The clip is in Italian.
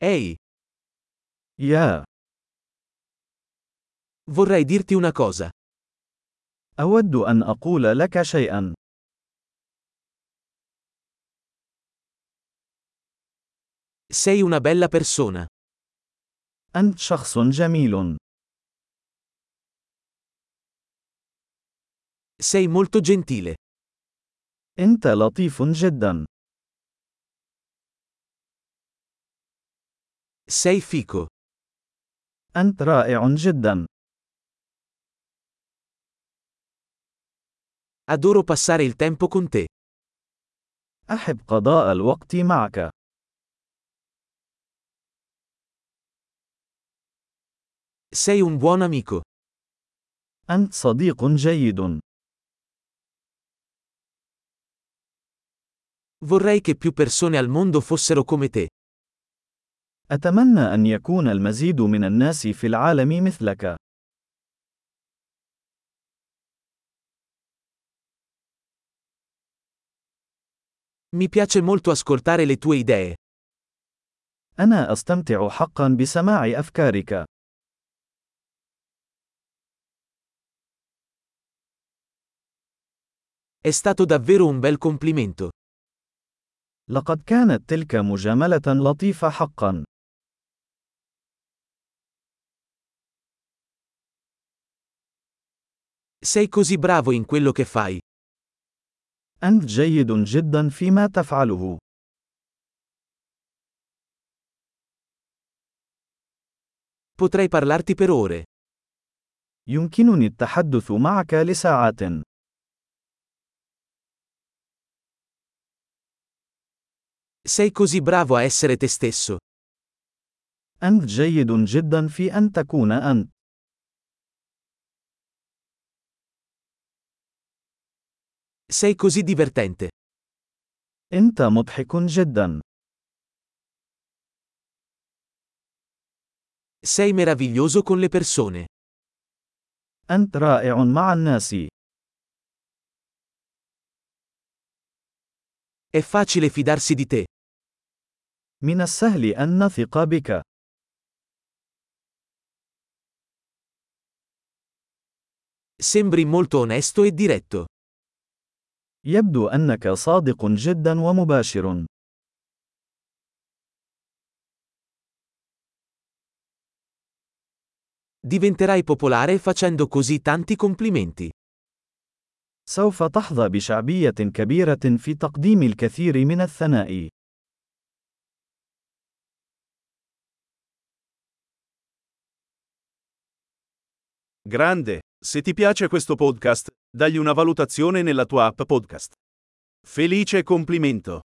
Ehi, يا vorrei dirti una cosa. أود أن أقول لك شيئا. Sei una bella persona. أنت شخص جميل. Sei molto gentile. أنت لطيف جدا. Sei fico. أنت رائع جدا. Adoro passare il tempo con te. أحب قضاء الوقت معك. Sei un buon amico. أنت صديق جيد. Vorrei che più persone al mondo fossero come te. أتمنى أن يكون المزيد من الناس في العالم مثلك. Mi piace molto ascoltare le tue idee. أنا أستمتع حقا بسماع أفكارك. È stato davvero un bel complimento. لقد كانت تلك مجاملة لطيفة حقا. Sei così bravo in quello che fai. أنت جيد جدا فيما تفعله. Potrei parlarti per ore. يمكنني التحدث معك لساعات. Sei così bravo a essere te stesso. أنت جيد جدا في أن تكون أنت. Sei così divertente. أنت مضحك جدا. Sei meraviglioso con le persone. أنت رائع مع الناس. È facile fidarsi di te. من السهل أن نثق بك. Sembri molto onesto e diretto. يبدو أنك صادق جدا ومباشر. Diventerai popolare facendo così tanti complimenti. سوف تحظى بشعبية كبيرة في تقديم الكثير من الثناء. Grande, se ti piace questo podcast, dagli una valutazione nella tua app podcast. Felice complimento!